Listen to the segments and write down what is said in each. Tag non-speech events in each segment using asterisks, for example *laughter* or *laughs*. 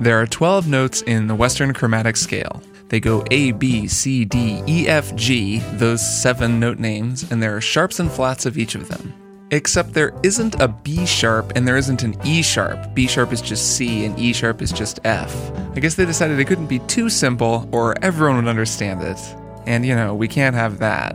There are 12 notes in the Western chromatic scale. They go A, B, C, D, E, F, G, those seven note names, and there are sharps and flats of each of them. Except there isn't a B sharp and there isn't an E sharp. B sharp is just C and E sharp is just F. I guess they decided it couldn't be too simple or everyone would understand it. And you know, we can't have that.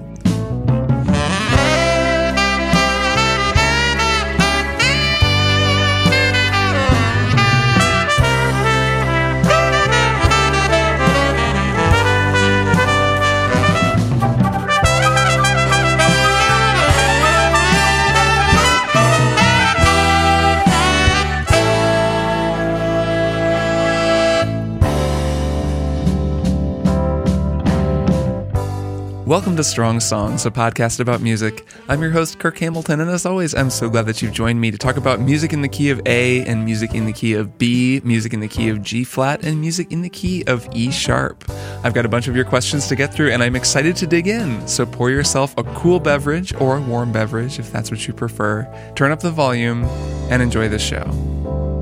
Welcome to Strong Songs, a podcast about music. I'm your host, Kirk Hamilton, and as always, I'm so glad that you've joined me to talk about music in the key of A, and music in the key of B, music in the key of G flat, and music in the key of E sharp. I've got a bunch of your questions to get through, and I'm excited to dig in. So pour yourself a cool beverage or a warm beverage if that's what you prefer, turn up the volume, and enjoy the show.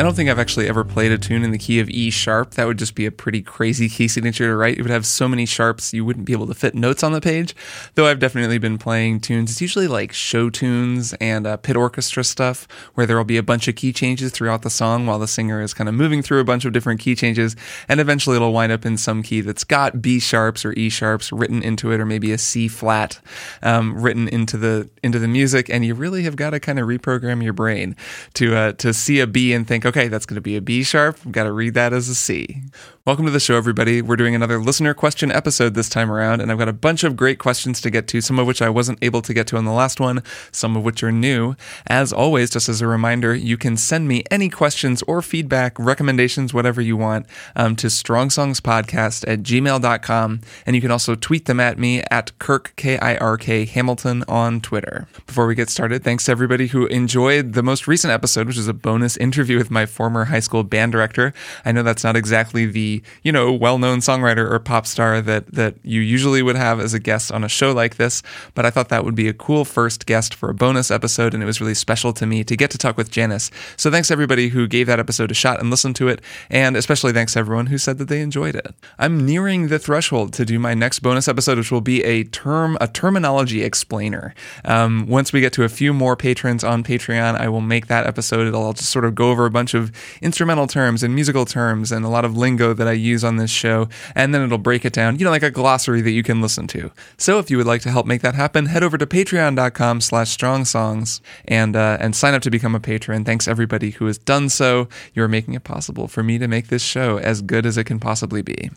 I don't think I've actually ever played a tune in the key of E sharp. That would just be a pretty crazy key signature to write. It would have so many sharps you wouldn't be able to fit notes on the page. Though I've definitely been playing tunes. It's usually like show tunes and uh, pit orchestra stuff where there will be a bunch of key changes throughout the song while the singer is kind of moving through a bunch of different key changes. And eventually it'll wind up in some key that's got B sharps or E sharps written into it or maybe a C flat um, written into the into the music. And you really have got to kind of reprogram your brain to uh, to see a B and think, okay, that's going to be a B sharp. I've got to read that as a C. Welcome to the show, everybody. We're doing another listener question episode this time around, and I've got a bunch of great questions to get to, some of which I wasn't able to get to on the last one, some of which are new. As always, just as a reminder, you can send me any questions or feedback, recommendations, whatever you want, um, to strongsongspodcast at gmail.com, and you can also tweet them at me at Kirk, K I R K Hamilton on Twitter. Before we get started, thanks to everybody who enjoyed the most recent episode, which is a bonus interview with my former high school band director. I know that's not exactly the you know well-known songwriter or pop star that that you usually would have as a guest on a show like this, but I thought that would be a cool first guest for a bonus episode, and it was really special to me to get to talk with Janice. So thanks everybody who gave that episode a shot and listened to it, and especially thanks everyone who said that they enjoyed it. I'm nearing the threshold to do my next bonus episode, which will be a term a terminology explainer. Um, once we get to a few more patrons on Patreon, I will make that episode. It'll just sort of go over a bunch of instrumental terms and musical terms and a lot of lingo that I use on this show, and then it'll break it down, you know, like a glossary that you can listen to. So if you would like to help make that happen, head over to patreon.com slash strong songs and uh, and sign up to become a patron. Thanks everybody who has done so. You're making it possible for me to make this show as good as it can possibly be.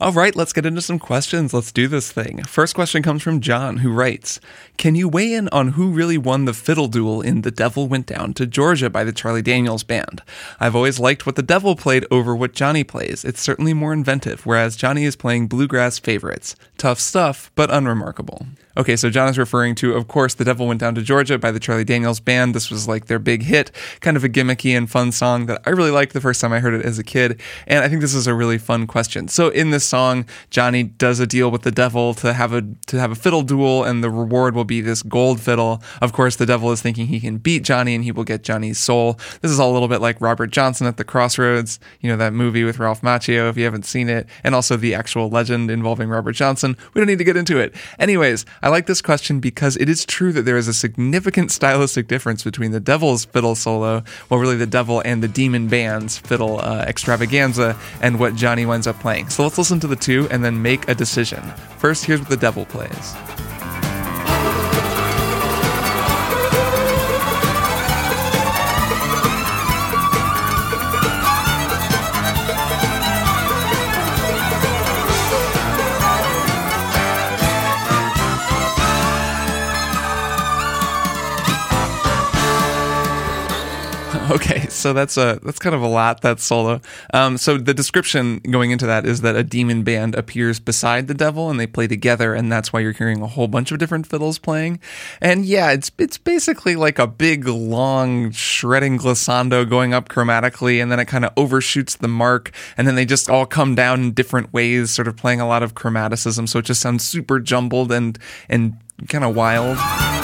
All right, let's get into some questions. Let's do this thing. First question comes from John, who writes Can you weigh in on who really won the fiddle duel in The Devil Went Down to Georgia by the Charlie Daniels Band? I've always liked what the devil played over what Johnny plays. It's certainly more inventive, whereas Johnny is playing bluegrass favorites. Tough stuff, but unremarkable. Okay, so John is referring to, of course, The Devil Went Down to Georgia by the Charlie Daniels Band. This was like their big hit, kind of a gimmicky and fun song that I really liked the first time I heard it as a kid. And I think this is a really fun question. So in this song, Johnny does a deal with the devil to have a to have a fiddle duel, and the reward will be this gold fiddle. Of course, the devil is thinking he can beat Johnny and he will get Johnny's soul. This is all a little bit like Robert Johnson at the Crossroads, you know, that movie with Ralph Macchio, if you haven't seen it, and also the actual legend involving Robert Johnson. We don't need to get into it. Anyways, I like this question because it is true that there is a significant *laughs* stylistic difference between the devil's fiddle solo, well, really the devil and the demon band's fiddle uh, extravaganza, and what Johnny winds up playing. So let's listen to the two and then make a decision. First, here's what the devil plays. *laughs* Okay, so that's a that's kind of a lot. That solo. Um, so the description going into that is that a demon band appears beside the devil and they play together, and that's why you're hearing a whole bunch of different fiddles playing. And yeah, it's it's basically like a big long shredding glissando going up chromatically, and then it kind of overshoots the mark, and then they just all come down in different ways, sort of playing a lot of chromaticism. So it just sounds super jumbled and and kind of wild.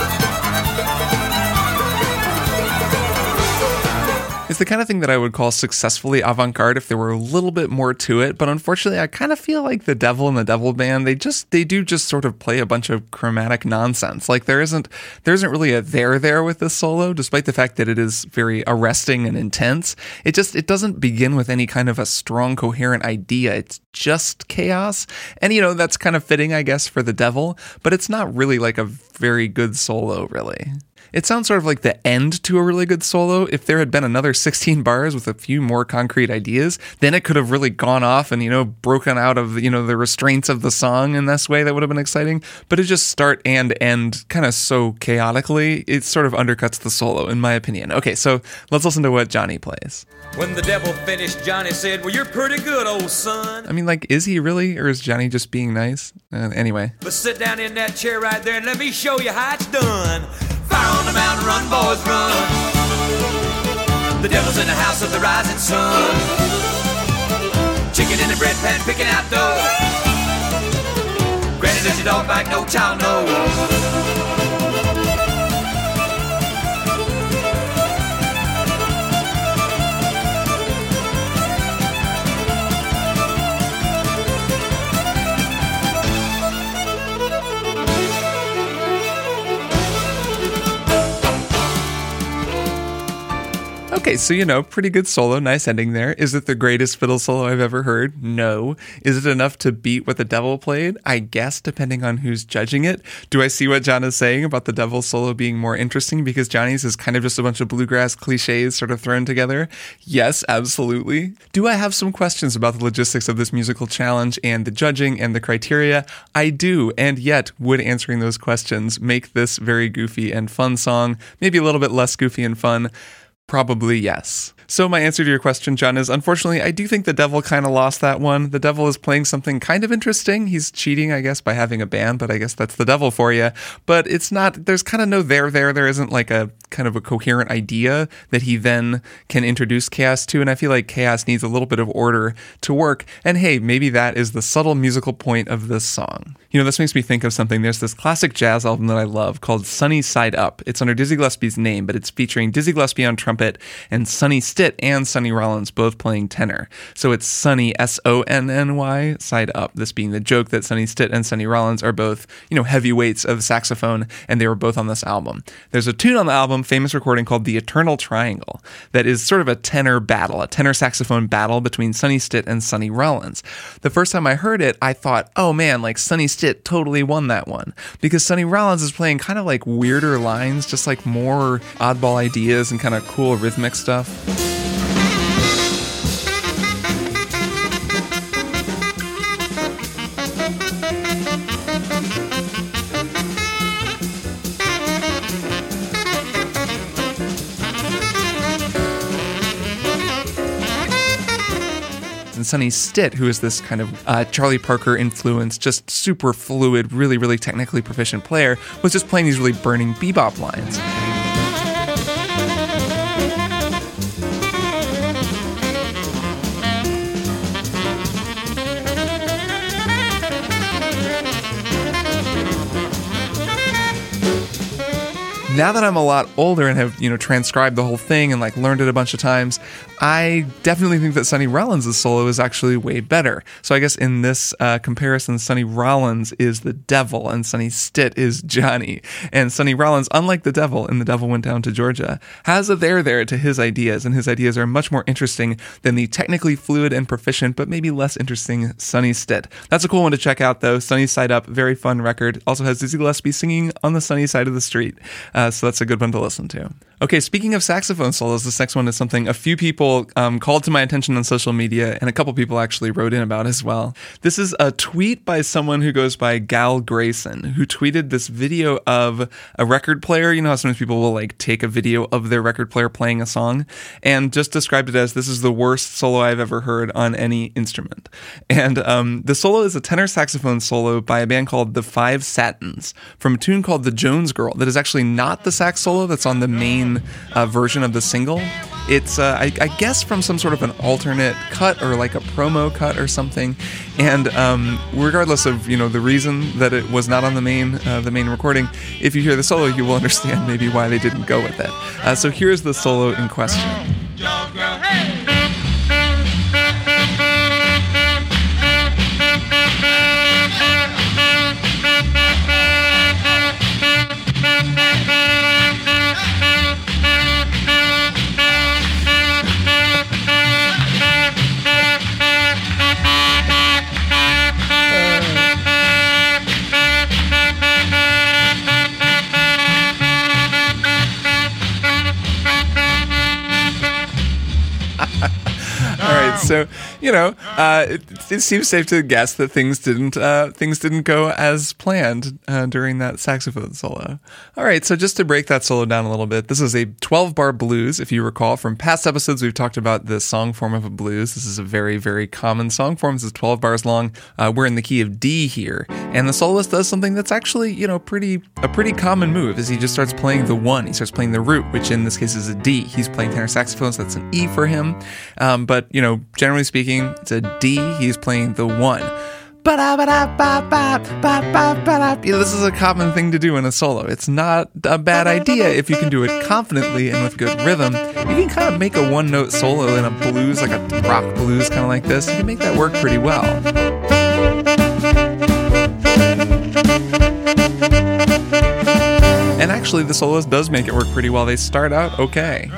It's the kind of thing that I would call successfully avant-garde if there were a little bit more to it, but unfortunately I kind of feel like the Devil and the Devil Band, they just they do just sort of play a bunch of chromatic nonsense. Like there isn't there isn't really a there there with this solo despite the fact that it is very arresting and intense. It just it doesn't begin with any kind of a strong coherent idea. It's just chaos. And you know, that's kind of fitting I guess for the Devil, but it's not really like a very good solo really. It sounds sort of like the end to a really good solo. If there had been another 16 bars with a few more concrete ideas, then it could have really gone off and, you know, broken out of, you know, the restraints of the song in this way that would have been exciting. But it just start and end kind of so chaotically, it sort of undercuts the solo, in my opinion. Okay, so let's listen to what Johnny plays. When the devil finished, Johnny said, Well, you're pretty good, old son. I mean, like, is he really, or is Johnny just being nice? Uh, anyway. But sit down in that chair right there and let me show you how it's done. Fire on the mountain, run, boys, run. The devil's in the house of the rising sun. Chicken in the bread pan, picking out dough. Granny, does your dog bite? No child knows. Okay, so you know, pretty good solo, nice ending there. Is it the greatest fiddle solo I've ever heard? No. Is it enough to beat what the devil played? I guess, depending on who's judging it. Do I see what John is saying about the devil solo being more interesting because Johnny's is kind of just a bunch of bluegrass cliches sort of thrown together? Yes, absolutely. Do I have some questions about the logistics of this musical challenge and the judging and the criteria? I do, and yet would answering those questions make this very goofy and fun song, maybe a little bit less goofy and fun? Probably yes. So, my answer to your question, John, is unfortunately, I do think the devil kind of lost that one. The devil is playing something kind of interesting. He's cheating, I guess, by having a band, but I guess that's the devil for you. But it's not, there's kind of no there there. There isn't like a kind of a coherent idea that he then can introduce chaos to. And I feel like chaos needs a little bit of order to work. And hey, maybe that is the subtle musical point of this song. You know, this makes me think of something. There's this classic jazz album that I love called Sonny Side Up. It's under Dizzy Gillespie's name, but it's featuring Dizzy Gillespie on trumpet and Sonny Stitt and Sonny Rollins both playing tenor. So it's Sonny S O N N Y side up. This being the joke that Sonny Stitt and Sonny Rollins are both, you know, heavyweights of saxophone, and they were both on this album. There's a tune on the album, famous recording called The Eternal Triangle, that is sort of a tenor battle, a tenor saxophone battle between Sonny Stitt and Sonny Rollins. The first time I heard it, I thought, oh man, like Sonny Stitt totally won that one. Because Sonny Rollins is playing kind of like weirder lines, just like more oddball ideas and kind of cool rhythmic stuff. Sonny Stitt, who is this kind of uh, Charlie Parker influenced, just super fluid, really, really technically proficient player, was just playing these really burning bebop lines. Now that I'm a lot older and have, you know, transcribed the whole thing and like learned it a bunch of times, I definitely think that Sonny Rollins' solo is actually way better. So I guess in this uh, comparison, Sonny Rollins is the devil and Sonny Stitt is Johnny. And Sonny Rollins, unlike the devil in The Devil Went Down to Georgia, has a there there to his ideas, and his ideas are much more interesting than the technically fluid and proficient, but maybe less interesting Sonny Stitt. That's a cool one to check out, though. Sonny Side Up, very fun record. Also has Dizzy Gillespie singing on the sunny side of the street. Uh, Uh, so that's a good one to listen to. Okay, speaking of saxophone solos, this next one is something a few people um, called to my attention on social media, and a couple people actually wrote in about as well. This is a tweet by someone who goes by Gal Grayson, who tweeted this video of a record player. You know how sometimes people will like take a video of their record player playing a song, and just described it as this is the worst solo I've ever heard on any instrument. And um, the solo is a tenor saxophone solo by a band called the Five Satins from a tune called The Jones Girl that is actually not the sax solo that's on the main uh, version of the single. It's, uh, I, I, guess, from some sort of an alternate cut or like a promo cut or something. And um, regardless of you know the reason that it was not on the main uh, the main recording, if you hear the solo, you will *laughs* understand maybe why they didn't go with it. Uh, so here's the solo in question. You know, uh, it, it, seems safe to guess that things didn't uh, things didn't go as planned uh, during that saxophone solo. All right, so just to break that solo down a little bit, this is a 12 bar blues. If you recall from past episodes, we've talked about the song form of a blues. This is a very very common song form. This is 12 bars long. Uh, we're in the key of D here, and the soloist does something that's actually you know pretty a pretty common move. Is he just starts playing the one. He starts playing the root, which in this case is a D. He's playing tenor saxophone, so that's an E for him. Um, but you know, generally speaking, it's a D. He's playing the one. This is a common thing to do in a solo. It's not a bad idea if you can do it confidently and with good rhythm. You can kind of make a one note solo in a blues, like a rock blues, kind of like this. You can make that work pretty well. And actually, the solos does make it work pretty well. They start out okay.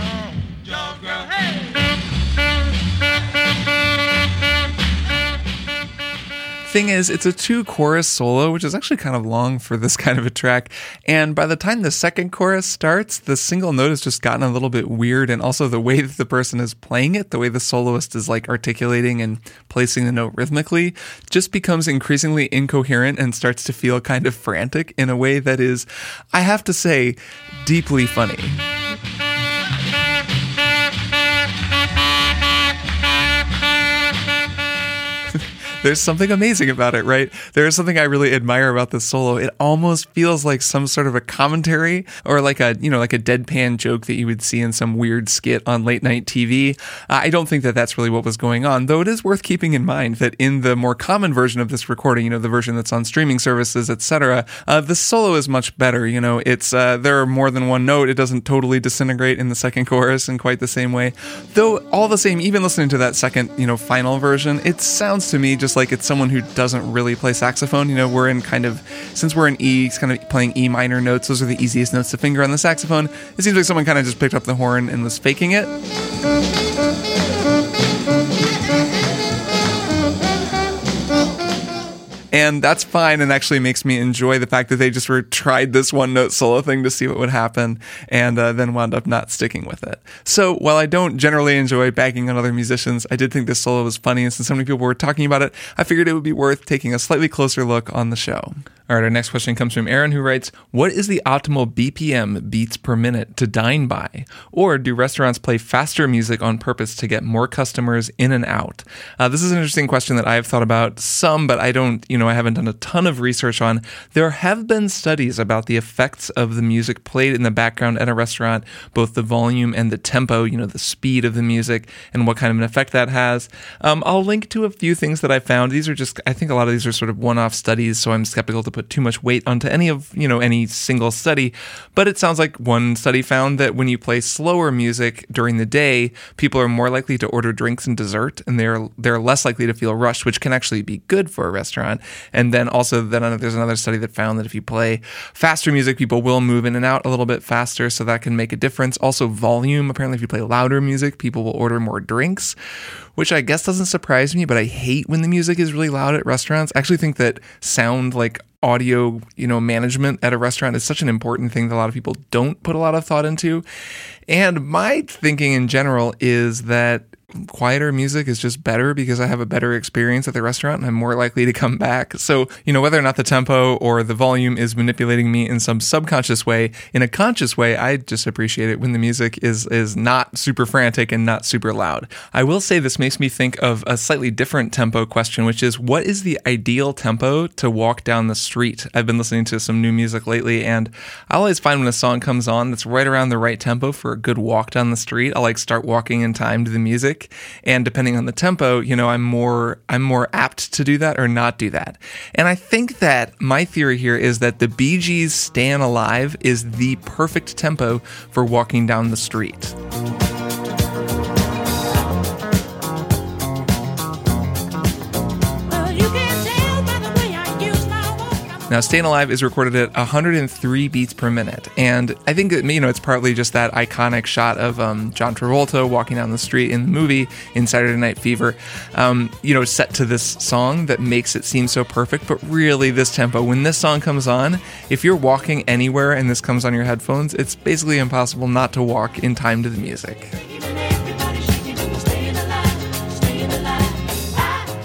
Thing is, it's a two chorus solo, which is actually kind of long for this *laughs* kind of a track. And by the time the second chorus starts, the single note has just gotten a little bit weird. And also the way that the person is playing it, the way the soloist is like articulating and placing the note rhythmically, just becomes increasingly incoherent and starts to feel kind of frantic in a way that is, I have to say, deeply funny. There's something amazing about it, right? There's something I really admire about this solo. It almost feels like some sort of a commentary or like a, you know, like a deadpan joke that you would see in some weird skit on late night TV. I don't think that that's really what was going on, though it is worth keeping in mind that in the more common version of this recording, you know, the version that's on streaming services, etc., uh, the solo is much better. You know, it's, uh, there are more than one note. It doesn't totally disintegrate in the second *laughs* chorus in quite the same way. Though, all the same, even listening to that second, you know, final version, it sounds to me just just like it's someone who doesn't really play saxophone. You know, we're in kind of since we're in E, it's kind of playing E minor notes. Those are the easiest notes to finger on the saxophone. It seems like someone kind of just picked up the horn and was faking it. And that's fine and actually makes me enjoy the fact that they just were tried this one note solo thing to see what would happen and uh, then wound up not sticking with it. So while i don't generally enjoy bagging on other musicians i did think this solo was funny and since so many people were talking about it i figured it would be worth taking a slightly closer look on the show all right, our next question comes from Aaron, who writes What is the optimal BPM beats per minute to dine by? Or do restaurants play faster music on purpose to get more customers in and out? Uh, this is an interesting question that I have thought about some, but I don't, you know, I haven't done a ton of research on. There have been studies about the effects of the music played in the background at a restaurant, both the volume and the tempo, you know, the speed of the music and what kind of an effect that has. Um, I'll link to a few things that I found. These are just, I think a lot of these are sort of one off studies, so I'm skeptical to put too much weight onto any of, you know, any single study, but it sounds like one study found that when you play slower music during the day, people are more likely to order drinks and dessert and they're they're less likely to feel rushed, which can actually be good for a restaurant. And then also then there's another study that found that if you play faster music, people will move in and out a little bit faster, so that can make a difference. Also volume, apparently if you play louder music, people will order more drinks which I guess doesn't surprise me, but I hate when the music is really loud at restaurants. I actually think that sound like audio, you know, management at a restaurant is such an important thing that a lot of people don't put a lot of thought into. And my thinking in general is that quieter music is just better because I have a better experience at the restaurant and I'm more likely to come back. So, you know, whether or not the tempo or the volume is manipulating me in some subconscious way, in a conscious way, I just appreciate it when the music is is not super frantic and not super loud. I will say this makes me think of a slightly different tempo question, which is what is the ideal tempo to walk down the street? I've been listening to some new music lately and I always find when a song comes on that's right around the right tempo for a good walk down the street, I like start walking in time to the music and depending on the tempo you know i'm more i'm more apt to do that or not do that. And i think that my theory here is that the bee gees stayin' alive is the perfect tempo for walking down the street Now, Stayin' Alive is recorded at 103 beats per minute, and I think you know it's partly just that iconic shot of um, John Travolta walking down the street in the movie in Saturday Night Fever, um, you know, set to this song that makes it seem so perfect. But really, this tempo, when this song comes on, if you're walking anywhere and this comes on your headphones, it's basically impossible not to walk in time to the music.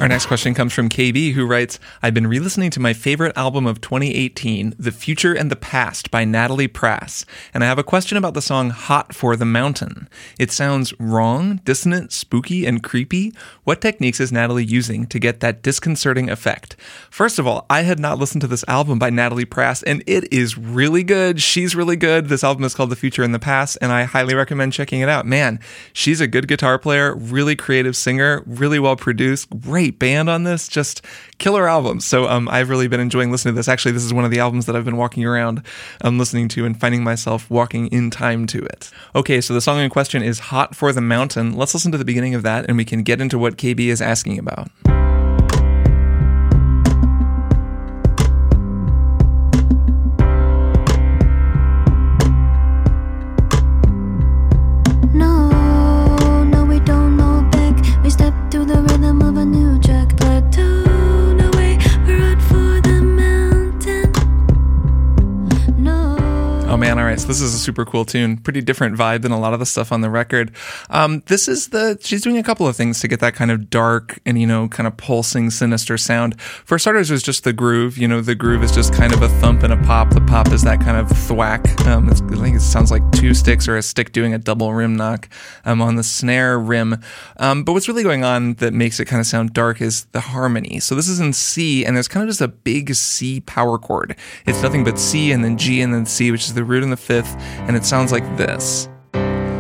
Our next question comes from KB, who writes I've been re listening to my favorite album of 2018, The Future and the Past by Natalie Prass, and I have a question about the song Hot for the Mountain. It sounds wrong, dissonant, spooky, and creepy. What techniques is Natalie using to get that disconcerting effect? First of all, I had not listened to this album by Natalie Prass, and it is really good. She's really good. This album is called The Future and the Past, and I highly recommend checking it out. Man, she's a good guitar player, really creative singer, really well produced, great band on this, just killer albums. So um, I've really been enjoying listening to this. Actually, this is one of the albums that I've been walking around um, listening to and finding myself walking in time to it. Okay, so the song in question is Hot for the Mountain. Let's listen to the beginning of that and we can get into what KB is asking about. So this is a super cool tune. Pretty different vibe than a lot of the stuff on the record. Um, this is the she's doing a couple of things to get that kind of dark and you know kind of pulsing, sinister sound. For starters, was just the groove. You know, the groove is just kind of a thump and a pop. The pop is that kind of thwack. Um, I think it sounds like two sticks or a stick doing a double rim knock um, on the snare rim. Um, but what's really going on that makes it kind of sound dark is the harmony. So this is in C, and there's kind of just a big C power chord. It's nothing but C and then G and then C, which is the root and the fifth and it sounds like this.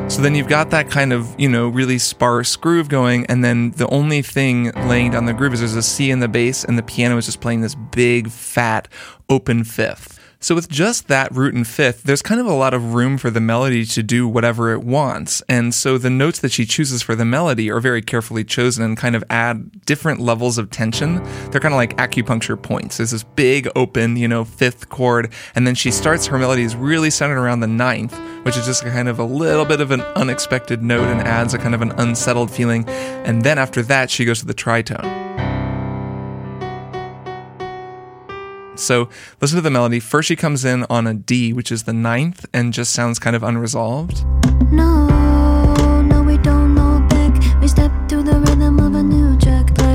So then you've got that kind of, you know, really sparse groove going, and then the only thing laying down the groove is there's a C in the bass, and the piano is just playing this big, fat, open fifth. So with just that root and fifth, there's kind of a lot of room for the melody to do whatever it wants. And so the notes that she chooses for the melody are very carefully chosen and kind of add different levels of tension. They're kind of like acupuncture points. There's this big open, you know, fifth chord, and then she starts her melodies really centered around the ninth, which is just kind of a little bit of an unexpected note and adds a kind of an unsettled feeling. And then after that, she goes to the tritone. So listen to the melody. First, she comes in on a D, which is the ninth, and just sounds kind of unresolved. No,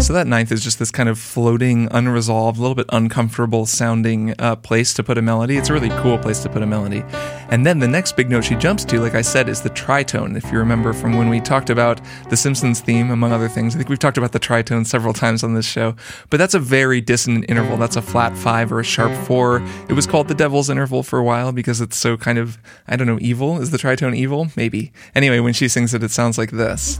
so that ninth is just this kind of floating, unresolved, a little bit uncomfortable sounding uh, place to put a melody. It's a really cool place to put a melody. And then the next big note she jumps to, like I said, is the tritone. If you remember from when we talked about the Simpsons theme, among other things, I think we've talked about the tritone several times on this show. But that's a very dissonant interval. That's a flat five or a sharp four. It was called the devil's interval for a while because it's so kind of, I don't know, evil. Is the tritone evil? Maybe. Anyway, when she sings it, it sounds like this.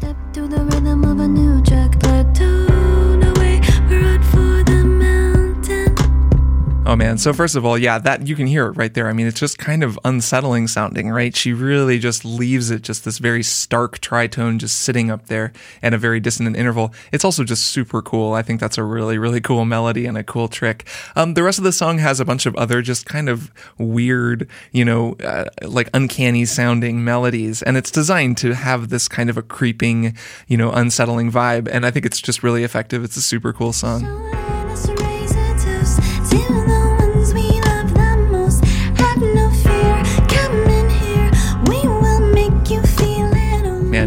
Oh man. So first of all, yeah, that you can hear it right there. I mean, it's just kind of unsettling sounding, right? She really just leaves it just this very stark tritone just sitting up there at a very dissonant interval. It's also just super cool. I think that's a really, really cool melody and a cool trick. Um, the rest of the song has a bunch of other just kind of weird, you know, uh, like uncanny sounding melodies. And it's designed to have this kind of a creeping, you know, unsettling vibe. And I think it's just really effective. It's a super cool song.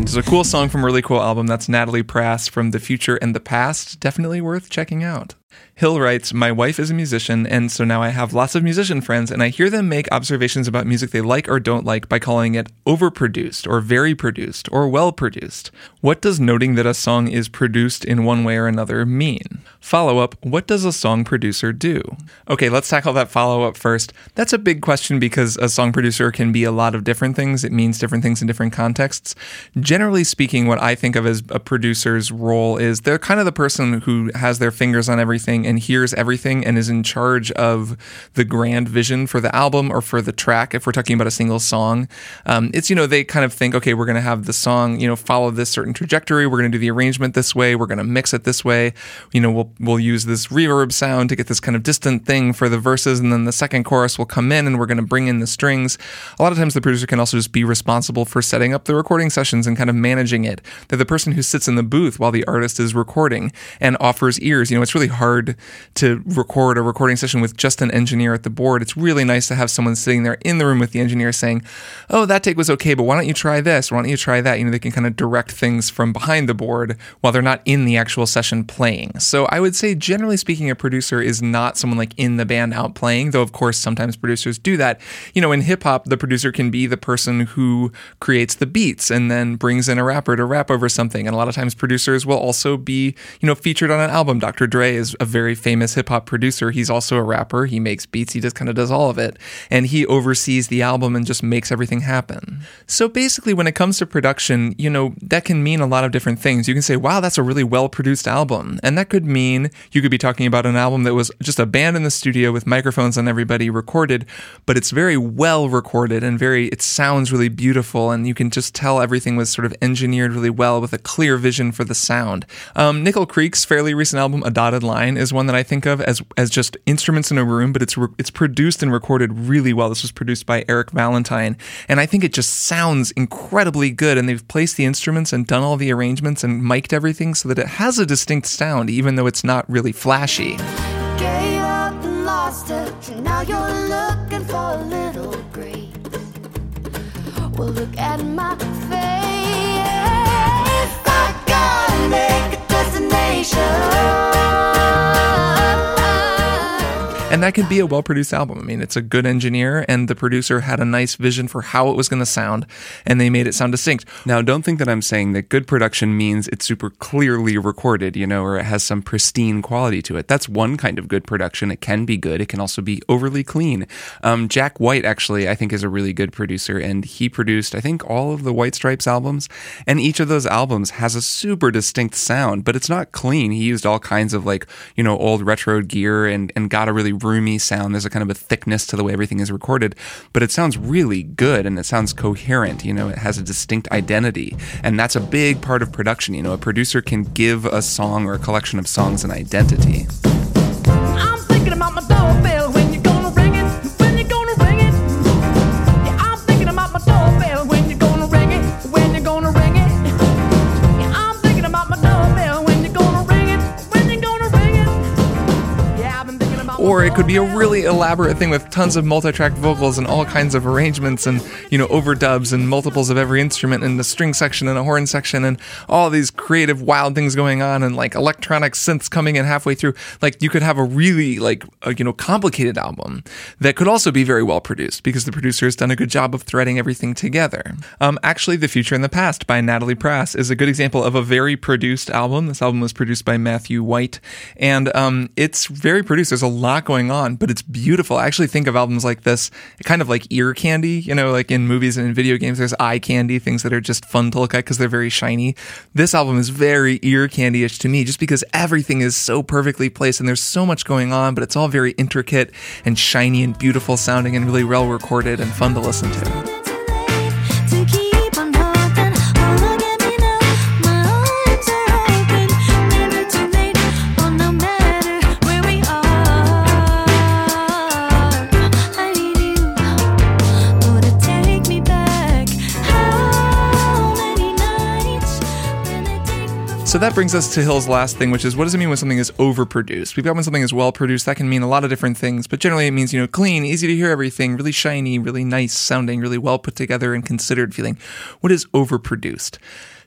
And it's a cool song from a really cool album. That's Natalie Prass from The Future and the Past. Definitely worth checking out. Hill writes, My wife is a musician, and so now I have lots of musician friends, and I hear them make observations about music they like or don't like by calling it overproduced, or very produced, or well produced. What does noting that a song is produced in one way or another mean? Follow up, what does a song producer do? Okay, let's tackle that follow up first. That's a big question because a song producer can be a lot of different things. It means different things in different contexts. Generally speaking, what I think of as a producer's role is they're kind of the person who has their fingers on everything and hears everything and is in charge of the grand vision for the album or for the track if we're talking about a single song. Um, it's, you know, they kind of think, okay, we're going to have the song, you know, follow this certain trajectory. We're going to do the arrangement this way. We're going to mix it this way. You know, we'll, we'll use this reverb sound to get this kind of distant thing for the verses. And then the second chorus will come in and we're going to bring in the strings. A lot of times the producer can also just be responsible for setting up the recording sessions and kind of managing it. They're the person who sits in the booth while the artist is recording and offers ears. You know, it's really hard to record a recording session with just an engineer at the board, it's really nice to have someone sitting there in the room with the engineer saying, "Oh, that take was okay, but why don't you try this? Why don't you try that?" You know, they can kind of direct things from behind the board while they're not in the actual session playing. So I would say, generally speaking, a producer is not someone like in the band out playing, though of course sometimes producers do that. You know, in hip hop, the producer can be the person who creates the beats and then brings in a rapper to rap over something. And a lot of times producers will also be, you know, featured on an album. Dr. Dre is a very famous hip hop producer. He's also a rapper. He makes beats. He just kind of does all of it. And he oversees the album and just makes everything happen. So basically, when it comes to production, you know, that can mean a lot of different things. You can say, wow, that's a really well produced album. And that could mean you could be talking about an album that was just a band in the studio with microphones on everybody recorded, but it's very well recorded and very, it sounds really beautiful. And you can just tell everything was sort of engineered really well with a clear vision for the sound. Um, Nickel Creek's fairly recent album, A Dotted Line, is one that I think of as, as just instruments in a room, but it's, re- it's produced and recorded really well. This was produced by Eric Valentine. And I think it just sounds incredibly good. And they've placed the instruments and done all the arrangements and mic'd everything so that it has a distinct sound, even though it's not really flashy. Gave And that could be a well produced album. I mean, it's a good engineer, and the producer had a nice vision for how it was going to sound, and they made it sound distinct. Now, don't think that I'm saying that good production means it's super clearly recorded, you know, or it has some pristine quality to it. That's one kind of good production. It can be good, it can also be overly clean. Um, Jack White, actually, I think is a really good producer, and he produced, I think, all of the White Stripes albums, and each of those albums has a super distinct sound, but it's not clean. He used all kinds of like, you know, old retro gear and, and got a really roomy sound. There's a kind of a thickness to the way everything is recorded, but it sounds really good and it sounds coherent. You know, it has a distinct identity. And that's a big part of production. You know, a producer can give a song or a collection of songs an identity. It could be a really elaborate thing with tons of multi-track vocals and all kinds of arrangements and you know overdubs and multiples of every instrument and a string section and a horn section and all these creative wild things going on and like electronic synths coming in halfway through. Like you could have a really like a, you know complicated album that could also be very well produced because the producer has done a good job of threading everything together. Um, actually, The Future and the Past by Natalie Prass is a good example of a very produced album. This album was produced by Matthew White and um, it's very produced. There's a lot going on, but it's beautiful. I actually think of albums like this kind of like ear candy, you know, like in movies and in video games, there's eye candy, things that are just fun to look at because they're very shiny. This album is very ear candy ish to me just because everything is so perfectly placed and there's so much going on, but it's all very intricate and shiny and beautiful sounding and really well recorded and fun to listen to. To So that brings us to Hill's last thing, which is what does it mean when something is overproduced? We've got when something is well produced, that can mean a lot of different things, but generally it means, you know, clean, easy to hear everything, really shiny, really nice sounding, really well put together and considered feeling. What is overproduced?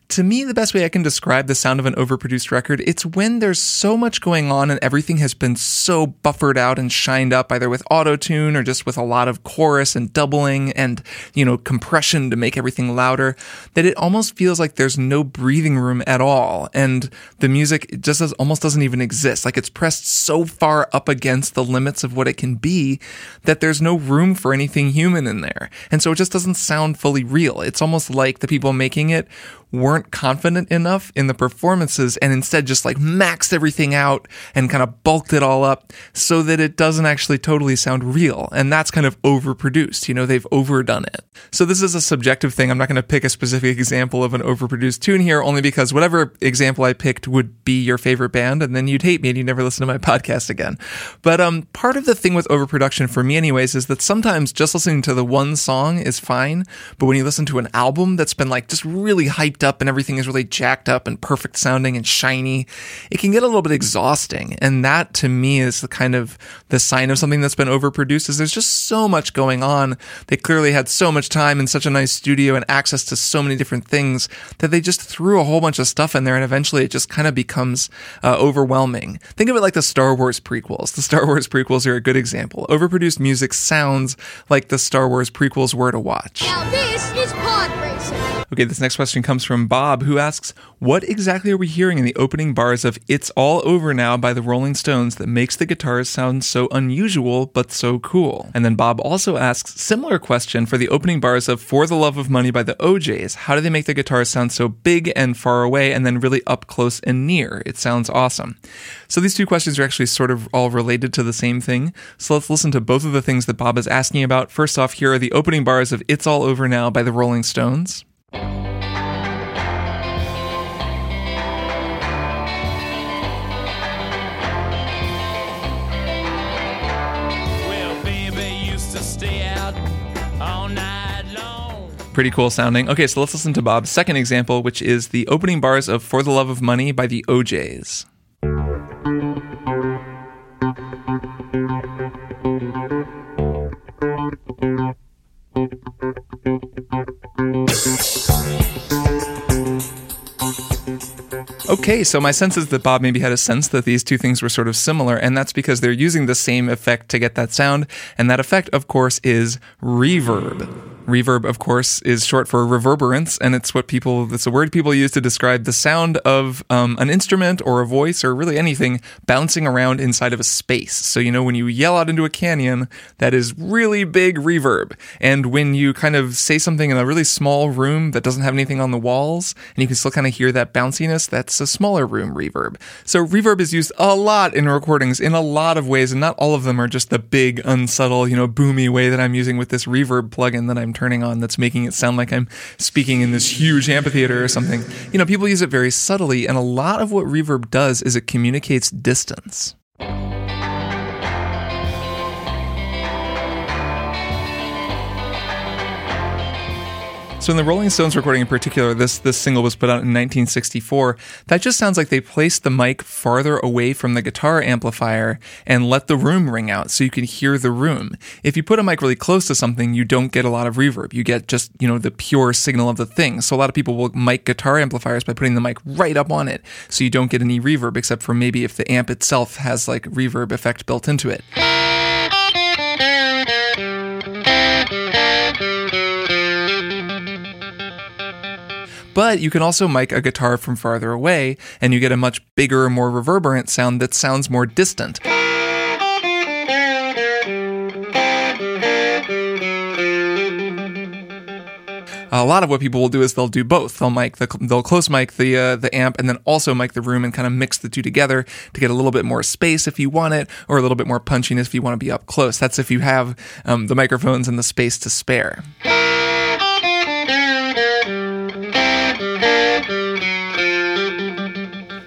To me, the best way I can describe the sound of an overproduced record, it's when there's so much going on and everything has been so buffered out and shined up, either with auto tune or just with a lot of chorus and doubling and, you know, compression to make everything louder, that it almost feels like there's no breathing room at all. And the music just does, almost doesn't even exist. Like it's pressed so far up against the limits of what it can be that there's no room for anything human in there. And so it just doesn't sound fully real. It's almost like the people making it weren't confident enough in the performances and instead just like maxed everything out and kind of bulked it all up so that it doesn't actually totally sound real. And that's kind of overproduced. You know, they've overdone it. So this is a subjective thing. I'm not going to pick a specific example of an overproduced tune here only because whatever example I picked would be your favorite band and then you'd hate me and you'd never listen to my *laughs* podcast again. But um part of the thing with overproduction for me anyways is that sometimes just listening to the one song is fine, but when you listen to an album that's been like just really hyped up and everything is really jacked up and perfect sounding and shiny, it can get a little bit exhausting. And that to me is the kind of the sign of something that's been overproduced is there's just so much going on. They clearly had so much time in such a nice studio and access to so many different things that they just threw a whole bunch of stuff in there and eventually it just kind of becomes uh, overwhelming. Think of it like the Star Wars prequels. The Star Wars prequels are a good example. Overproduced music sounds like the Star Wars prequels were to watch. Now this is pod. Okay, this next question comes from Bob, who asks, What exactly are we hearing in the opening bars of It's All Over Now by the Rolling Stones that makes the guitars sound so unusual but so cool? And then Bob also asks, similar question for the opening bars of For the Love of Money by the O'Jays. How do they make the guitars sound so big and far away and then really up close and near? It sounds awesome. So these two questions are actually sort of all related to the same thing. So let's listen to both of the things that Bob is asking about. First off, here are the opening bars of It's All Over Now by the Rolling Stones. Pretty cool sounding. Okay, so let's listen to Bob's second example, which is the opening bars of For the Love of Money by the O'Jays. Okay, so my sense is that Bob maybe had a sense that these two things were sort of similar, and that's because they're using the same effect to get that sound, and that effect, of course, is reverb. Reverb, of course, is short for reverberance, and it's what people, it's a word people use to describe the sound of um, an instrument or a voice or really anything bouncing around inside of a space. So, you know, when you yell out into a canyon, that is really big reverb. And when you kind of say something in a really small room that doesn't have anything on the walls, and you can still kind of hear that bounciness, that's a smaller room reverb. So, reverb is used a lot in recordings in a lot of ways, and not all of them are just the big, unsubtle, you know, boomy way that I'm using with this reverb plugin that I'm turning on that's making it sound like I'm speaking in this huge amphitheater or something. You know, people use it very subtly, and a lot of what reverb does is it communicates distance. So in the Rolling Stones recording in particular, this this single was put out in 1964. That just sounds like they placed the mic farther away from the guitar amplifier and let the room ring out so you can hear the room. If you put a mic really close to something, you don't get a lot of reverb. You get just, you know, the pure signal of the thing. So a lot of people will mic guitar amplifiers by putting the mic right up on it so you don't get any reverb except for maybe if the amp itself has like reverb effect built into it. But you can also mic a guitar from farther away, and you get a much bigger, more reverberant sound that sounds more distant. A lot of what people will do is they'll do both. They'll mic the they'll close mic the uh, the amp and then also mic the room and kind of mix the two together to get a little bit more space if you want it, or a little bit more punchiness if you want to be up close. That's if you have um, the microphones and the space to spare.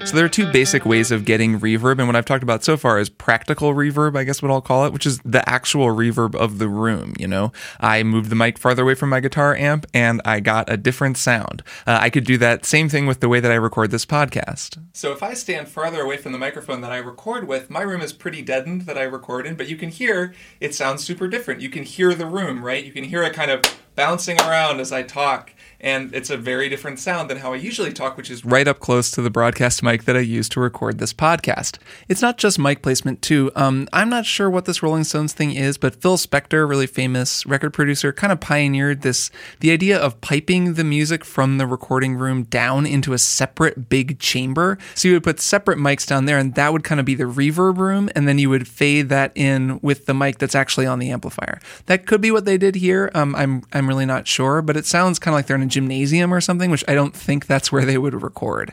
So there are two basic ways of getting reverb, and what I've talked about so far is practical reverb, I guess what I'll call it, which is the actual reverb of the room. You know, I moved the mic farther away from my guitar amp, and I got a different sound. Uh, I could do that same thing with the way that I record this podcast. So if I stand farther away from the microphone that I record with, my room is pretty deadened that I record in, but you can hear it sounds super different. You can hear the room, right? You can hear it kind of bouncing around as I talk and it's a very different sound than how I usually talk, which is right up close to the broadcast mic that I use to record this podcast. It's not just mic placement, too. Um, I'm not sure what this Rolling Stones thing is, but Phil Spector, really famous record producer, kind of pioneered this the idea of piping the music from the recording room down into a separate big chamber. So you would put separate mics down there, and that would kind of be the reverb room, and then you would fade that in with the mic that's actually on the amplifier. That could be what they did here. Um, I'm I'm really not sure, but it sounds kind of like they're gymnasium or something, which I don't think that's where they would record.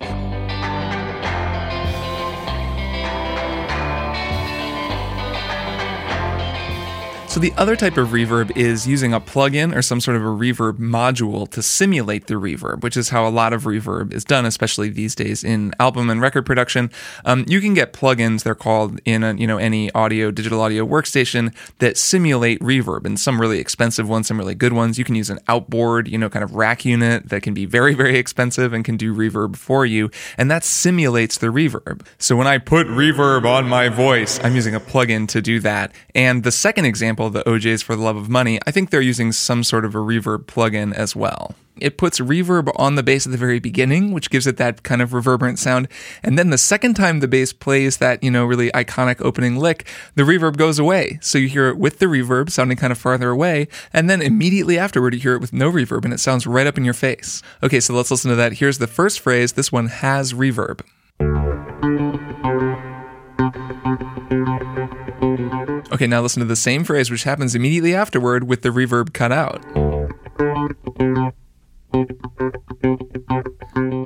So the other type of reverb is using a plugin or some sort of a reverb module to simulate the reverb, which is how a lot of reverb is done, especially these days in album and record production. Um, you can get plugins, they're called in a, you know any audio digital audio workstation that simulate reverb, and some really expensive ones, some really good ones. You can use an outboard, you know, kind of rack unit that can be very very expensive and can do reverb for you, and that simulates the reverb. So when I put reverb on my voice, I'm using a plugin to do that. And the second example, the O'Jays for the Love of Money, I think they're using some sort of a reverb plugin as well. It puts reverb on the bass at the very beginning, which gives it that kind of reverberant sound. And then the second time the bass plays that, you know, really iconic opening lick, the reverb goes away. So you hear it with the reverb sounding kind of farther away. And then immediately afterward, you hear it with no reverb and it sounds right up in your face. Okay, so let's listen to that. Here's the first phrase. This one has reverb. Okay, now listen to the same phrase, which happens immediately afterward with the reverb cut out.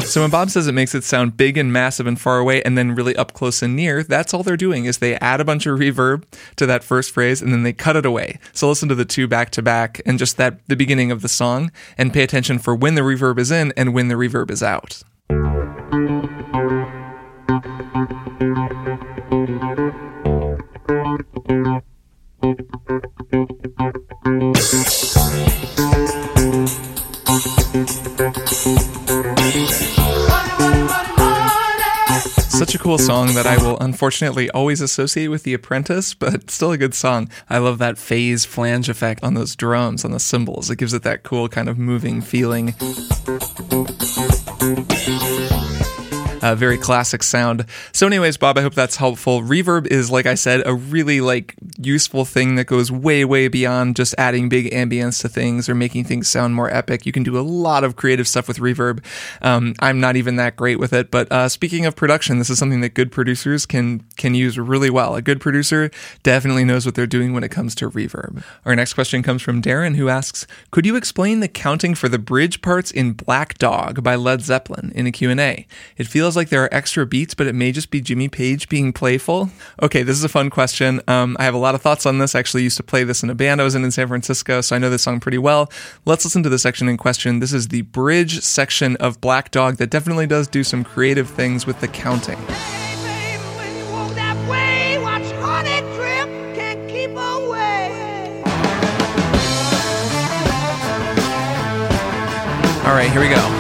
So when Bob says it makes it sound big and massive and far away and then really up close and near, that's all they're doing is they add a bunch of reverb to that first phrase and then they cut it away. So listen to the two back to back and just that the beginning of the song and pay attention for when the reverb is in and when the reverb is out. Cool song that I will unfortunately always associate with The Apprentice, but still a good song. I love that phase flange effect on those drums, on the cymbals. It gives it that cool kind of moving feeling. A very classic sound. So, anyways, Bob, I hope that's helpful. Reverb is, like I said, a really like useful thing that goes way, way beyond just adding big ambience to things or making things sound more epic. You can do a lot of creative stuff with reverb. Um, I'm not even that great with it, but uh, speaking of production, this is something that good producers can can use really well. A good producer definitely knows what they're doing when it comes to reverb. Our next question comes from Darren, who asks, "Could you explain the counting for the bridge parts in Black Dog by Led Zeppelin in a Q&A? It feels like there are extra beats, but it may just be Jimmy Page being playful." Okay, this is a fun question. Um, I have a lot of thoughts on this. I actually used to play this in a band I was in in San Francisco, so I know this song pretty well. Let's listen to the section in question. This is the bridge section of Black Dog that definitely does do some creative things with the counting. Hey, baby, when you walk that way, watch honey drip, can't keep away. All right, here we go.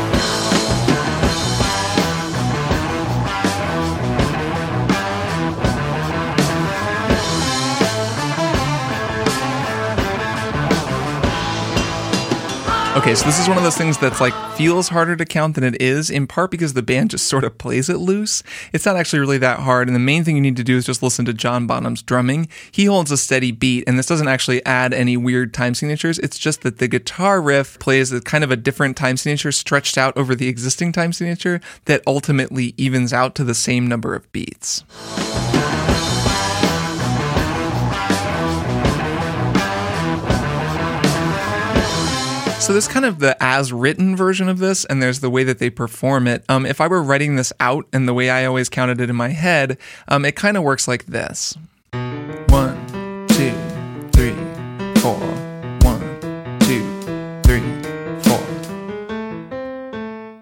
Okay, so this is one of those things that's like feels harder to count than it is, in part because the band just sort of plays it loose. It's not actually really that hard, and the main thing you need to do is just listen to John Bonham's drumming. He holds a steady beat, and this doesn't actually add any weird time signatures. It's just that the guitar riff plays a kind of a different time signature stretched out over the existing time signature that ultimately evens out to the same number of beats. So there's kind of the as written version of this, and there's the way that they perform it. Um, if I were writing this out and the way I always counted it in my head, um, it kind of works like this: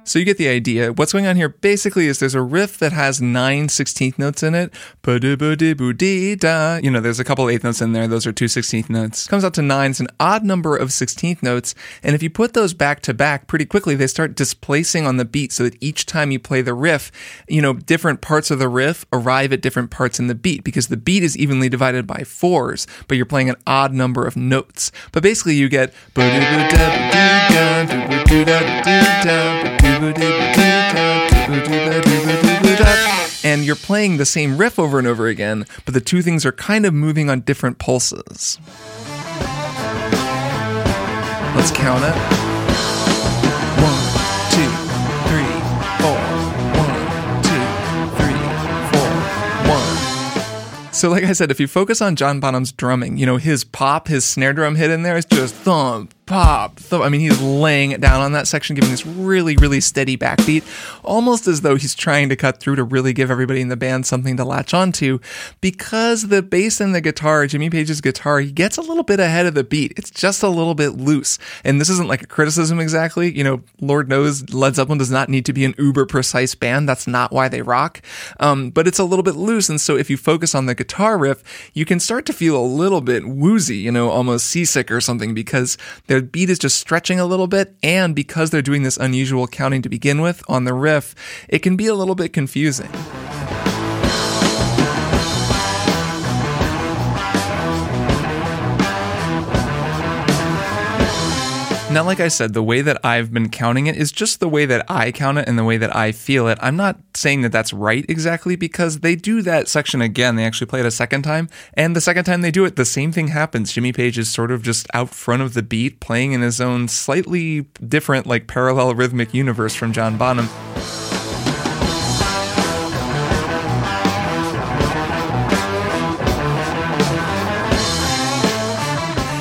So you get the idea. What's going on here basically is there's a riff that has nine 16th notes in it. You know, there's a couple eighth notes in there. Those are two 16th notes. Comes out to nine. It's an odd number of 16th notes. And if you put those back to back pretty quickly, they start displacing on the beat so that each time you play the riff, you know, different parts of the riff arrive at different parts in the beat because the beat is evenly divided by fours, but you're playing an odd number of notes. But basically you get and you're playing the same riff over and over again, but the two things are kind of moving on different pulses. Let's count it. One, two, three, four. One, two, three, four. One. So, like I said, if you focus on John Bonham's drumming, you know, his pop, his snare drum hit in there is just thump, pop. So, I mean, he's laying it down on that section, giving this really, really steady backbeat, almost as though he's trying to cut through to really give everybody in the band something to latch onto. Because the bass and the guitar, Jimmy Page's guitar, he gets a little bit ahead of the beat. It's just a little bit loose. And this isn't like a criticism exactly. You know, Lord knows Led Zeppelin does not need to be an uber precise band. That's not why they rock. Um, but it's a little bit loose. And so if you focus on the guitar riff, you can start to feel a little bit woozy, you know, almost seasick or something because their beat is just stretching a little bit. And because they're doing this unusual counting to begin with on the riff, it can be a little bit confusing. Now, like I said, the way that I've been counting it is just the way that I count it and the way that I feel it. I'm not saying that that's right exactly because they do that section again. They actually play it a second time. And the second time they do it, the same thing happens. Jimmy Page is sort of just out front of the beat, playing in his own slightly different, like parallel rhythmic universe from John Bonham.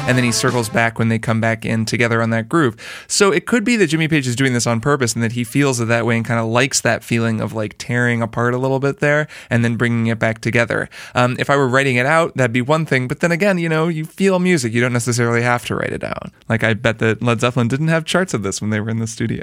And then he circles back when they come back in together on that groove. So it could be that Jimmy Page is doing this on purpose and that he feels it that way and kind of likes that feeling of like tearing apart a little bit there and then bringing it back together. Um, if I were writing it out, that'd be one thing. But then again, you know, you feel music. You don't necessarily have to write it out. Like I bet that Led Zeppelin didn't have charts of this when they were in the studio.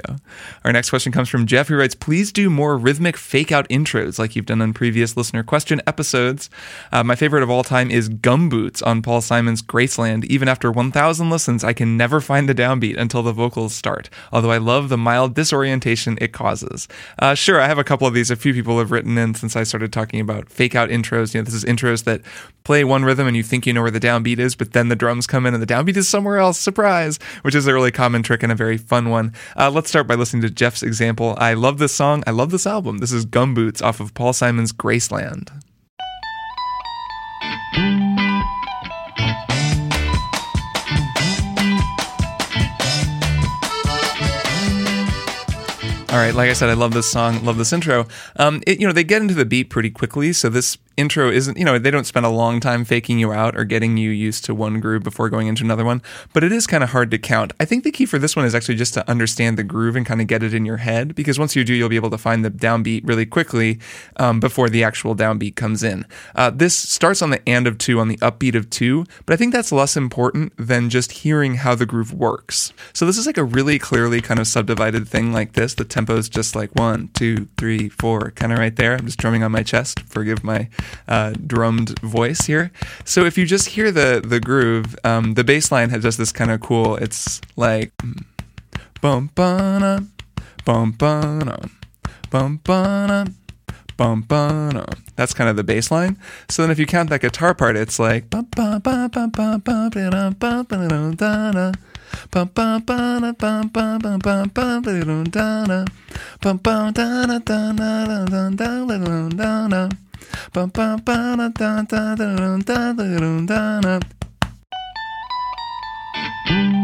Our next question comes from Jeff who writes, please do more rhythmic fake out intros like you've done on previous listener question episodes. Uh, my favorite of all time is Gumboots on Paul Simon's Graceland. Even after 1,000 listens, I can never find the downbeat until the vocals start, although I love the mild disorientation it causes. Uh, sure, I have a couple of these. A few people have written in since I started talking about fake out intros. You know, this is intros that play one rhythm and you think you know where the downbeat is, but then the drums come in and the downbeat is somewhere else. Surprise! Which is a really common trick and a very fun one. Uh, let's start by listening to Jeff's example. I love this song. I love this album. This is Gumboots off of Paul Simon's Graceland. All right, like I said, I love this song, love this intro. Um, it, you know, they get into the beat pretty quickly, so this intro isn't, you know, they don't spend a long time faking you out or getting you used to one groove before going into another one, but it is kind of hard to count. I think the key for this one is actually just to understand the groove and kind of get it in your head, because once you do, you'll be able to find the downbeat really quickly um, before the actual downbeat comes in. Uh, this starts on the and of two, on the upbeat of two, but I think that's less important than just hearing how the groove works. So this is like a really clearly kind of subdivided thing like this. The tempo is just like one, two, three, four, kind of right there. I'm just drumming on my chest. Forgive my uh, drummed voice here. So if you just hear the the groove, um, the bass line has just this kind of cool. It's like bum bum bum bum bum bum bum bum. That's kind of the bass line. So then if you count that guitar part, it's like bum bum bum bum bum bum bum bum bum Bum Mm-hmm.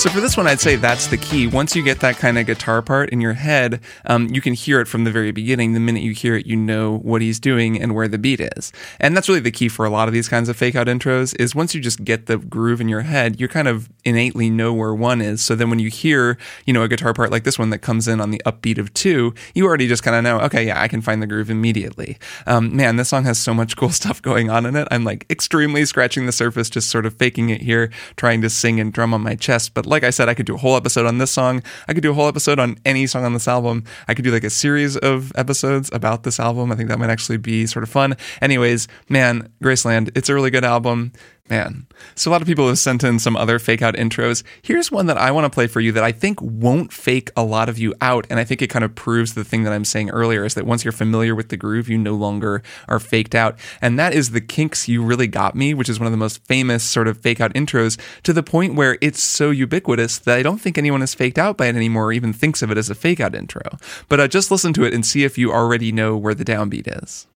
So for this one, I'd say that's the key. Once you get that kind of guitar part in your head, um, you can hear it from the very beginning. The minute you hear it, you know what he's doing and where the beat is. And that's really the key for a lot of these kinds of fake out intros is once you just get the groove in your head, you kind of innately know where one is. So then when you hear, you know, a guitar part like this one that comes in on the upbeat of two, you already just kind of know, okay, yeah, I can find the groove immediately. Um, man, this song has so much cool *laughs* stuff going on in it. I'm like extremely scratching the surface, just sort of faking it here, trying to sing and drum on my chest. But like I said, I could do a whole episode on this song. I could do a whole episode on any song on this album. I could do like a series of episodes about this album. I think that might actually be sort of fun. Anyways, man, Graceland, it's a really good album. Man. So a lot of people have sent in some other fake out intros. Here's one that I want to play for you that I think won't fake a lot of you out. And I think it kind of proves the thing that I'm saying earlier is that once you're familiar with the groove, you no longer are faked out. And that is the Kinks You Really Got Me, which is one of the most famous sort of fake out intros to the point where it's so ubiquitous that I don't think anyone is faked out by it anymore or even thinks of it as a fake out intro. But uh, just listen to it and see if you already know where the downbeat is.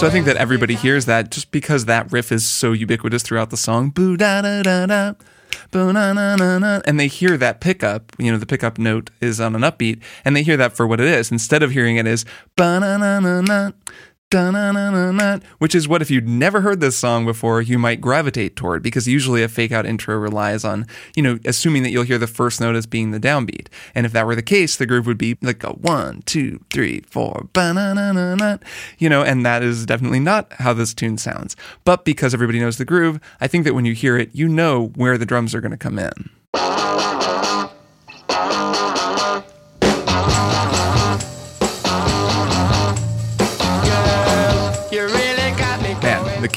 So I think that everybody hears that just because that riff is so ubiquitous throughout the song. Boo da da da da. And they hear that pickup, you know, the pickup note is on an upbeat, and they hear that for what it is, instead of hearing it "da-na-na-na-na," which is what if you'd never heard this song before, you might gravitate toward, because usually a fake out intro relies on, you know, assuming that you'll hear the first note as being the downbeat. And if that were the case, the groove would be like a one, two, three, four, you know, and that is definitely not how this tune sounds. But because everybody knows the groove, I think that when you hear it, you know where the drums are going to come in.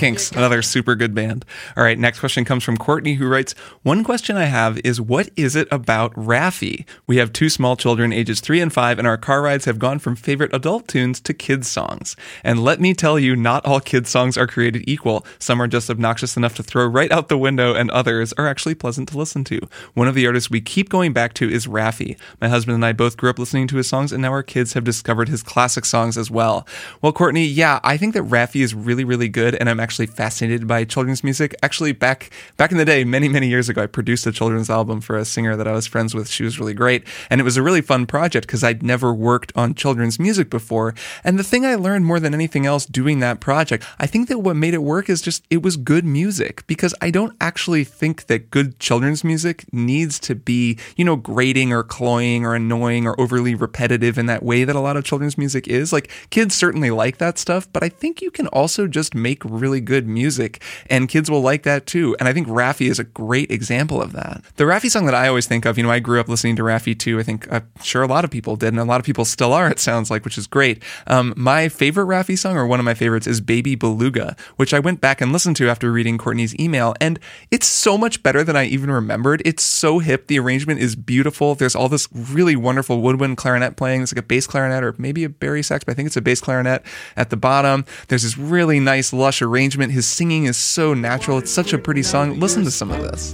Kinks, another super good band. All right, next question comes from Courtney, who writes One question I have is what is it about Raffi? We have two small children, ages three and five, and our car rides have gone from favorite adult tunes to kids' songs. And let me tell you, not all kids' songs are created equal. Some are just obnoxious enough to throw right out the window, and others are actually pleasant to listen to. One of the artists we keep going back to is Raffi. My husband and I both grew up listening to his songs, and now our kids have discovered his classic songs as well. Well, Courtney, yeah, I think that Raffi is really, really good, and I'm actually fascinated by children's music. Actually, back back in the day, many, many years ago, I produced a children's album for a singer that I was friends with. She was really great, and it was a really fun project because I'd never worked on children's music before. And the thing I learned more than anything else doing that project, I think that what made it work is just it was good music because I don't actually think that good children's music needs to be, you know, grating or cloying or annoying or overly repetitive in that way that a lot of children's music is. Like kids certainly like that stuff, but I think you can also just make really good music and kids will like that too. And I think Raffi is a great example of that. The Raffi song that I always think of, you know, I grew up listening to Raffi too. I think I'm sure a lot of people did, and a lot of people still are, it sounds like, which is great. Um, my favorite Raffi song, or one of my favorites, is Baby Beluga, which I went back and listened to after reading Courtney's email. And it's so much better than I even remembered. It's so hip. The arrangement is beautiful. There's all this really wonderful woodwind clarinet playing. It's like a bass clarinet or maybe a bari sax, but I think it's a bass clarinet at the bottom. There's this really nice, lush arrangement. His singing is so natural. It's such a pretty song. Listen to some of this.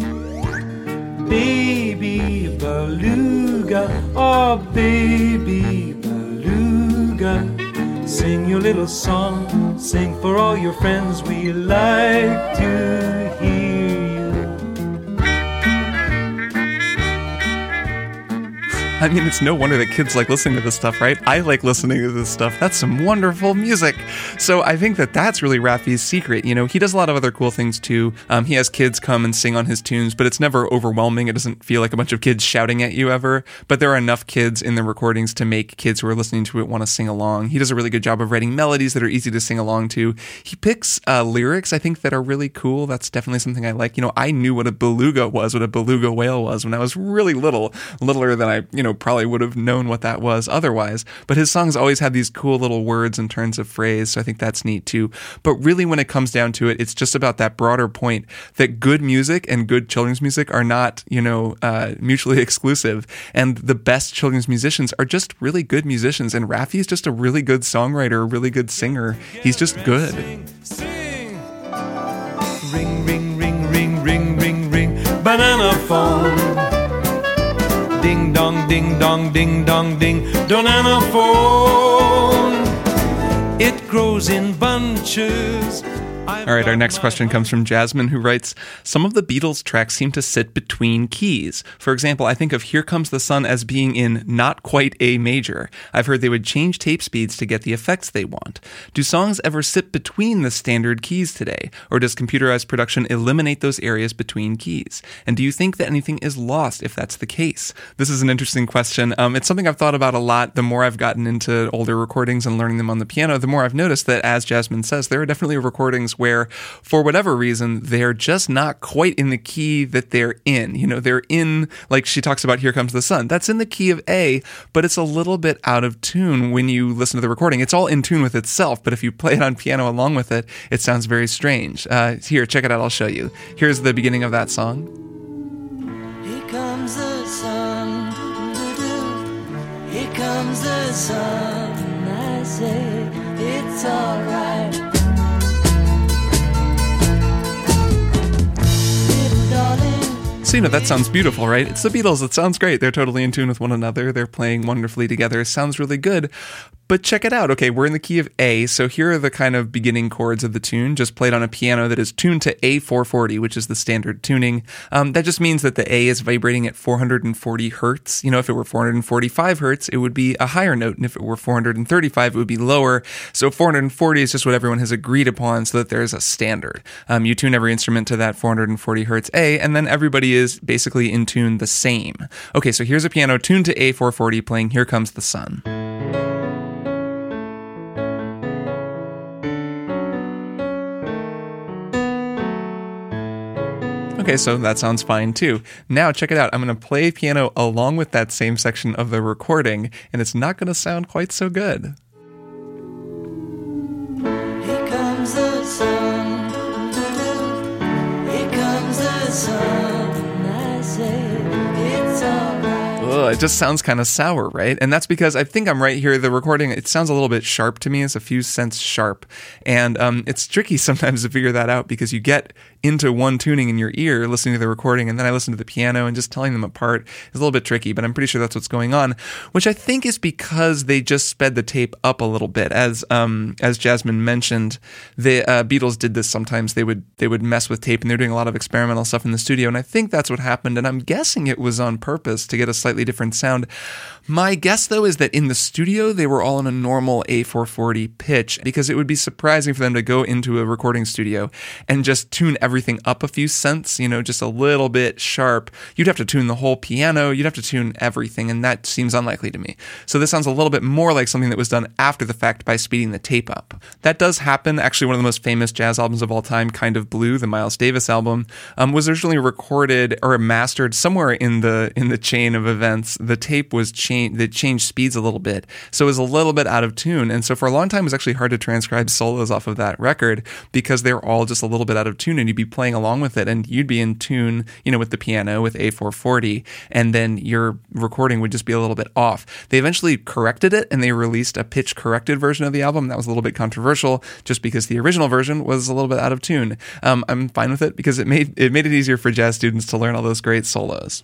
Baby beluga, oh baby beluga. Sing your little song, sing for all your friends. We like to hear I mean, it's no wonder that kids like listening to this stuff, right? I like listening to this stuff. That's some wonderful music. So I think that that's really Raffi's secret. You know, he does a lot of other cool things too. Um, he has kids come and sing on his tunes, but it's never overwhelming. It doesn't feel like a bunch of kids shouting at you ever. But there are enough kids in the recordings to make kids who are listening to it want to sing along. He does a really good job of writing melodies that are easy to sing along to. He picks uh, lyrics, I think, that are really cool. That's definitely something I like. You know, I knew what a beluga was, what a beluga whale was when I was really little, littler than I, you know, probably would have known what that was otherwise. But his songs always have these cool little words and turns of phrase, so I think that's neat too. But really, when it comes down to it, it's just about that broader point that good music and good children's music are not, you know, uh, mutually *laughs* exclusive. And the best children's musicians are just really good musicians. And Raffi's just a really good songwriter, a really good singer. He's just good. Sing. Ring, ring, ring, ring, ring, ring, ring. Banana phone. Dong, ding dong, ding phone. It grows in bunches. All right, our next question comes from Jasmine, who writes Some of the Beatles tracks seem to sit between keys. For example, I think of Here Comes the Sun as being in not quite A major. I've heard they would change tape speeds to get the effects they want. Do songs ever sit between the standard keys today? Or does computerized production eliminate those areas between keys? And do you think that anything is lost if that's the case? This is an interesting question. Um, it's something I've thought about a lot. The more I've gotten into older recordings and learning them on the piano, the more I've noticed that, as Jasmine says, there are definitely recordings where, for whatever reason, they're just not quite in the key that they're in. You know, they're in, like she talks about Here Comes the Sun. That's in the key of A, but it's a little bit out of tune when you listen to the recording. It's all in tune with itself, but if you play it on piano along with it, it sounds very strange. Uh, here, check it out. I'll show you. Here's the beginning of that song. Here comes the sun, doo-doo. Here comes the sun. I say it's alright. So, you know, that sounds beautiful, right? It's the Beatles. It sounds great. They're totally in tune with one another. They're playing wonderfully together. It sounds really good. But check it out. Okay, we're in the key of A. So here are the kind of beginning chords of the tune, just played on a piano that is tuned to A440, which is the standard tuning. Um, that just means that the A is vibrating at 440 hertz. You know, if it were 445 hertz, it would be a higher note. And if it were 435, it would be lower. So 440 is just what everyone has agreed upon so that there's a standard. Um, you tune every instrument to that 440 hertz A, and then everybody is basically in tune the same. Okay, so here's a piano tuned to A440 playing Here Comes the Sun. Okay, so that sounds fine too. Now, check it out. I'm going to play piano along with that same section of the recording, and it's not going to sound quite so good. Sun. Here comes the sun. I say. Ugh, it just sounds kind of sour, right? And that's because I think I'm right here. The recording, it sounds a little bit sharp to me. It's a few cents sharp. And um, it's tricky sometimes *laughs* to figure that out because you get into one tuning in your ear listening to the recording and then I listen to the piano and just telling them apart is a little bit tricky, but I'm pretty sure that's what's going on, which I think is because they just sped the tape up a little bit. As um, as Jasmine mentioned, the uh, Beatles did this sometimes. They would they would mess with tape and they're doing a lot of experimental stuff in the studio, and I think that's what happened. And I'm guessing it was on purpose to get a slightly different sound. My guess, though, is that in the studio, they were all in a normal A440 pitch because it would be surprising for them to go into a recording studio and just tune everything up a few cents, you know, just a little bit sharp. You'd have to tune the whole piano, you'd have to tune everything, and that seems unlikely to me. So this sounds a little bit more like something that was done after the fact by speeding the tape up. That does happen. Actually, one of the most famous jazz albums of all time, Kind of Blue, the Miles Davis album, um, was originally recorded or mastered somewhere in the in the chain of events. The tape was changed, they changed speeds a little bit, so it was a little bit out of tune. And so for a long time, it was actually hard to transcribe solos off of that record because they're all just a little bit out of tune, and you'd be playing along with it, and you'd be in tune, you know, with the piano with A440, and then your recording would just be a little bit off. They eventually corrected it, and they released a pitch corrected version of the album. That was a little bit controversial, just because the original version was a little bit out of tune. Um, I'm fine with it because it made it made it easier for jazz students to learn all those great solos.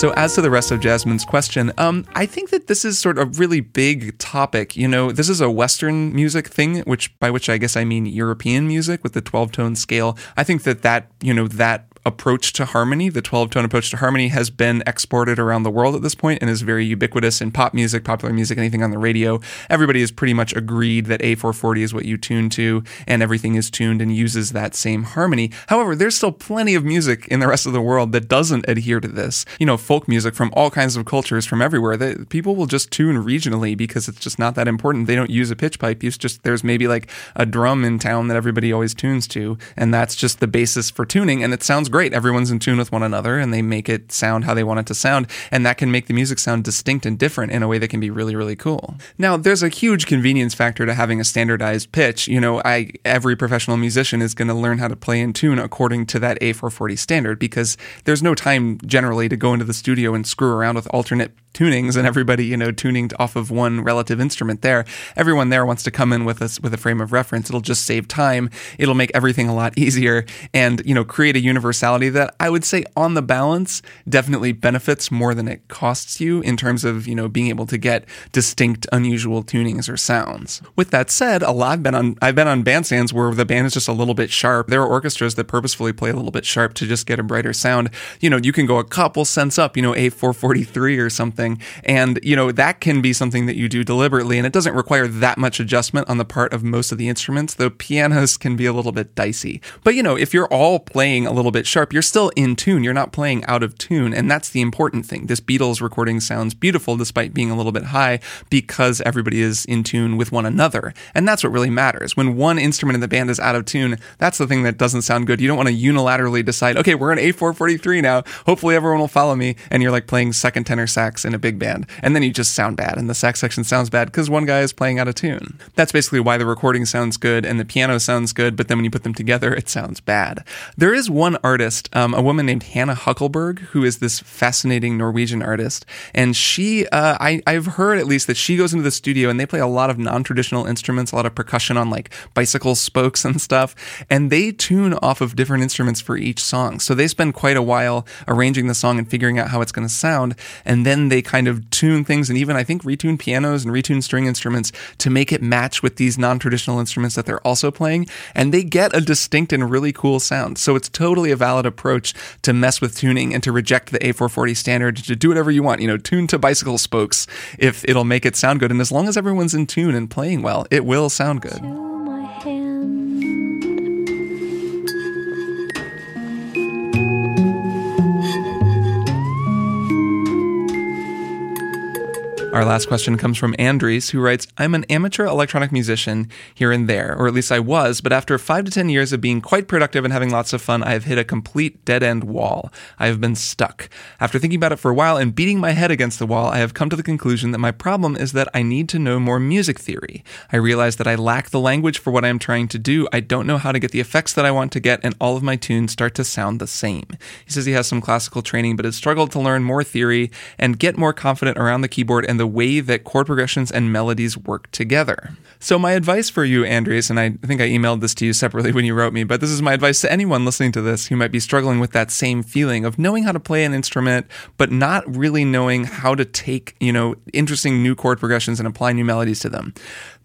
So, as to the rest of Jasmine's question, um, I think that this is sort of a really big topic. You know, this is a Western music thing, which by which I guess I mean European music with the 12 tone scale. I think that that, you know, that approach to harmony, the 12 tone approach to harmony, has been exported around the world at this point and is very ubiquitous in pop music, popular music, anything on the radio. Everybody has pretty much agreed that A440 is what you tune to, and everything is tuned and uses that same harmony. However, there's still plenty of music in the rest of the world that doesn't adhere to this. You know, folk music from all kinds of cultures from everywhere. That people will just tune regionally because it's just not that important. They don't use a pitch pipe. It's just there's maybe like a drum in town that everybody always tunes to, and that's just the basis for tuning. And it sounds great. Everyone's in tune with one another, and they make it sound how they want it to sound, and that can make the music sound distinct and different in a way that can be really, really cool. Now, there's a huge convenience factor to having a standardized pitch. You know, I every professional musician is going to learn how to play in tune according to that A440 standard because there's no time generally to go into the studio and screw around with alternate tunings and everybody you know tuning off of one relative instrument there. Everyone there wants to come in with us with a frame of reference. It'll just save time. It'll make everything a lot *laughs* easier and you know create a universality that i would say on the balance definitely benefits more than it costs you in terms of you know being able to get distinct unusual tunings or sounds. With that said a lot i've been on i've been on bandstands where the band is just a little bit sharp. There are orchestras that purposefully play a little bit sharp to just get a brighter sound. You know you can go a couple cents up you know a443 or something and you know that can be something that you do deliberately and it doesn't require that much adjustment on the part of most of the instruments though pianos can be a little bit dicey. But you know if you're all playing a little bit sharp you're still in tune. You're not playing out of tune and that's the important thing. This beatles recording sounds beautiful despite being a little bit high because everybody is in tune with one another. And that's what really matters. When one instrument in the band is out of tune that's the thing that doesn't sound good. You don't want to unilaterally decide okay we're in a443 now. Hopefully everyone will follow me and you're like playing second tenor sax in a big band, and then you just sound bad, and the sax section sounds bad because one guy is playing out of tune. That's basically why the recording sounds good and the piano sounds good, but then when you put them together, it sounds bad. There is one artist, um, a woman named Hanne Hukkelberg, who is this fascinating Norwegian artist, and she, uh, I, I've heard at least that she goes into the studio and they play a lot of non-traditional instruments, a lot of percussion on like bicycle spokes and stuff, and they tune off of different instruments for each song. So they spend quite a while arranging the song and figuring out how it's going to sound, and then they kind of tune things and even I think retune pianos and retune string instruments to make it match with these non-traditional instruments that they're also playing, and they get a distinct and really cool sound. So it's totally a valid approach to mess with tuning and to reject the A440 standard to do whatever you want. You know, tune to bicycle spokes if it'll make it sound good, and as long as everyone's in tune and playing well, it will sound good. Our last question comes from Andres, who writes I'm an amateur electronic musician here and there, or at least I was, but after five to 10 years of being quite productive and having lots of fun, I have hit a complete dead end wall. I have been stuck. After thinking about it for a while and beating my head against the wall, I have come to the conclusion that my problem is that I need to know more music theory. I realize that I lack the language for what I am trying to do. I don't know how to get the effects that I want to get, and all of my tunes start to sound the same. He says he has some classical training, but has struggled to learn more theory and get more confident around the keyboard and the way that chord progressions and melodies work together. So, my advice for you, Andres, and I think I emailed this to you separately when you wrote me, but this is my advice to anyone listening to this who might be struggling with that same feeling of knowing how to play an instrument, but not really knowing how to take, you know, interesting new chord progressions and apply new melodies to them.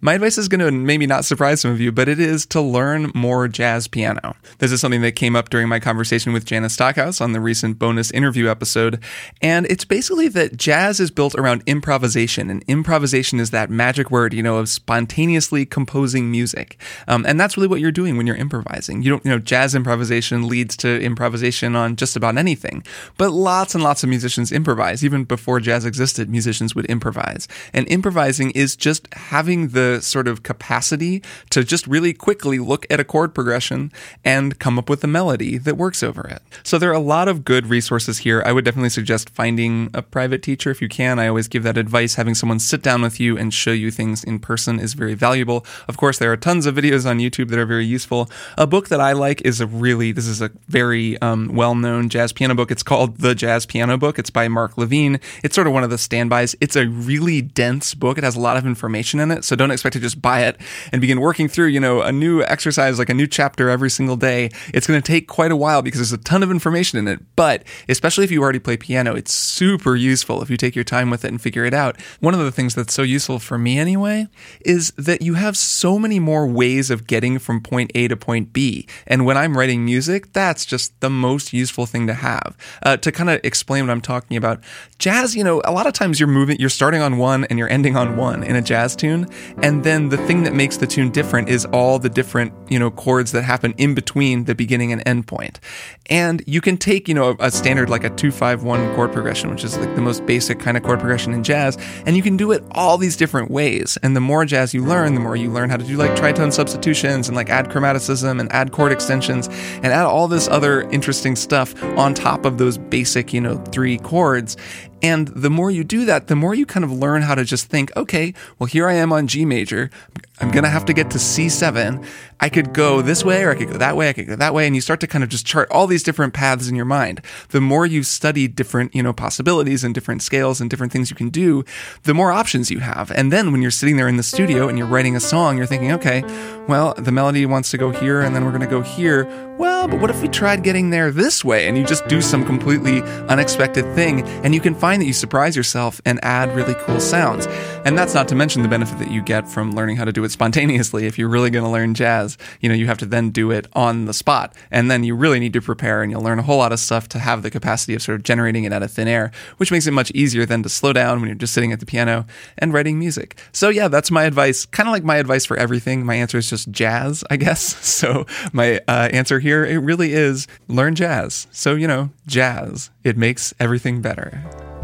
My advice is going to maybe not surprise some of you, but it is to learn more jazz piano. This is something that came up during my conversation with Janis Stockhouse on the recent bonus interview episode. And it's basically that jazz is built around improvisation, and improvisation is that magic word, you know, of spontaneously composing music. Um, and that's really what you're doing when you're improvising. You don't, you know, jazz improvisation leads to improvisation on just about anything. But lots and lots of musicians improvise. Even before jazz existed, musicians would improvise. And improvising is just having the sort of capacity to just really quickly look at a chord progression and come up with a melody that works over it. So there are a lot of good resources here. I would definitely suggest finding a private teacher if you can. I always give that advice. Having someone sit down with you and show you things in person is very valuable. Of course, there are tons of videos on YouTube that are very useful. A book that I like is a really, this is a very um, well known jazz piano book. It's called The Jazz Piano Book. It's by Mark Levine. It's sort of one of the standbys. It's a really dense book. It has a lot of information in it. So don't expect to just buy it and begin working through, you know, a new exercise, like a new chapter every single day. It's going to take quite a while because there's a ton of information in it. But especially if you already play piano, it's super useful if you take your time with it and figure it out. One of the things that's so useful for me anyway is that you have so many more ways of getting from point A to point B. And when I'm writing music, that's just the most useful thing to have. Uh, to kind of explain what I'm talking about, jazz, you know, a lot of times you're moving, you're starting on one and you're ending on one in a jazz tune. And then the thing that makes the tune different is all the different, you know, chords that happen in between the beginning and end point. And you can take, you know, a standard like a 251 chord progression, which is like the most basic kind of chord progression in jazz, and you can do it all these different ways. And the more jazz you learn, the more you learn how to do like tritone substitutions and like add chromaticism and add chord extensions and add all this other interesting stuff on top of those basic, you know, three chords. And the more you do that, the more you kind of learn how to just think, okay, well, here I am on G major. I'm going to have to get to C7. I could go this way or I could go that way. I could go that way. And you start to kind of just chart all these different paths in your mind. The more you study different, you know, possibilities and different scales and different things you can do, the more options you have. And then when you're sitting there in the studio and you're writing a song, you're thinking, okay, well, the melody wants to go here and then we're going to go here. Well, but what if we tried getting there this way? And you just do some completely unexpected thing and you can find that you surprise yourself and add really cool sounds. And that's not to mention the benefit that you get from learning how to do it spontaneously. If you're really going to learn jazz, you know, you have to then do it on the spot. And then you really need to prepare and you'll learn a whole lot of stuff to have the capacity of sort of generating it out of thin air, which makes it much easier than to slow down when you're just sitting at the piano and writing music. So yeah, that's my advice. Kind of like my advice for everything. My answer is just jazz, I guess. *laughs* So my uh, answer here, it really is learn jazz. So, you know, jazz. It makes everything better.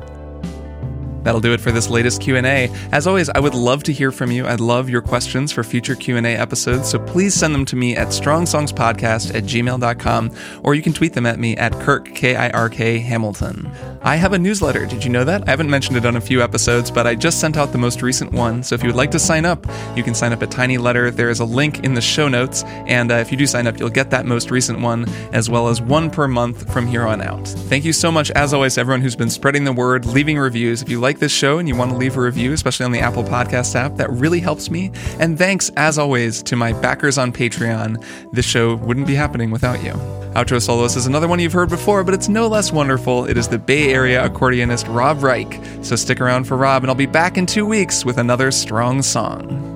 That'll do it for this latest Q&A. As always, I would love to hear from you. I'd love your questions for future Q&A episodes, so please send them to me at strongsongspodcast at gmail.com, or you can tweet them at me at Kirk, K-I-R-K, Hamilton. I have a newsletter. Did you know that? I haven't mentioned it on a few episodes, but I just sent out the most recent one, so if you would like to sign up, you can sign up at Tiny Letter. There is a link in the show notes, and uh, if you do sign up, you'll get that most recent one, as well as one per month from here on out. Thank you so much, as always, everyone who's been spreading the word, leaving reviews. If you like this show and you want to leave a review, especially on the Apple Podcast app, that really helps me. And thanks, as always, to my backers on Patreon. This show wouldn't be happening without you. Outro Solos is another one you've heard before, but it's no less wonderful. It is the Bay Area accordionist Rob Reich. So stick around for Rob, and I'll be back in two weeks with another strong song.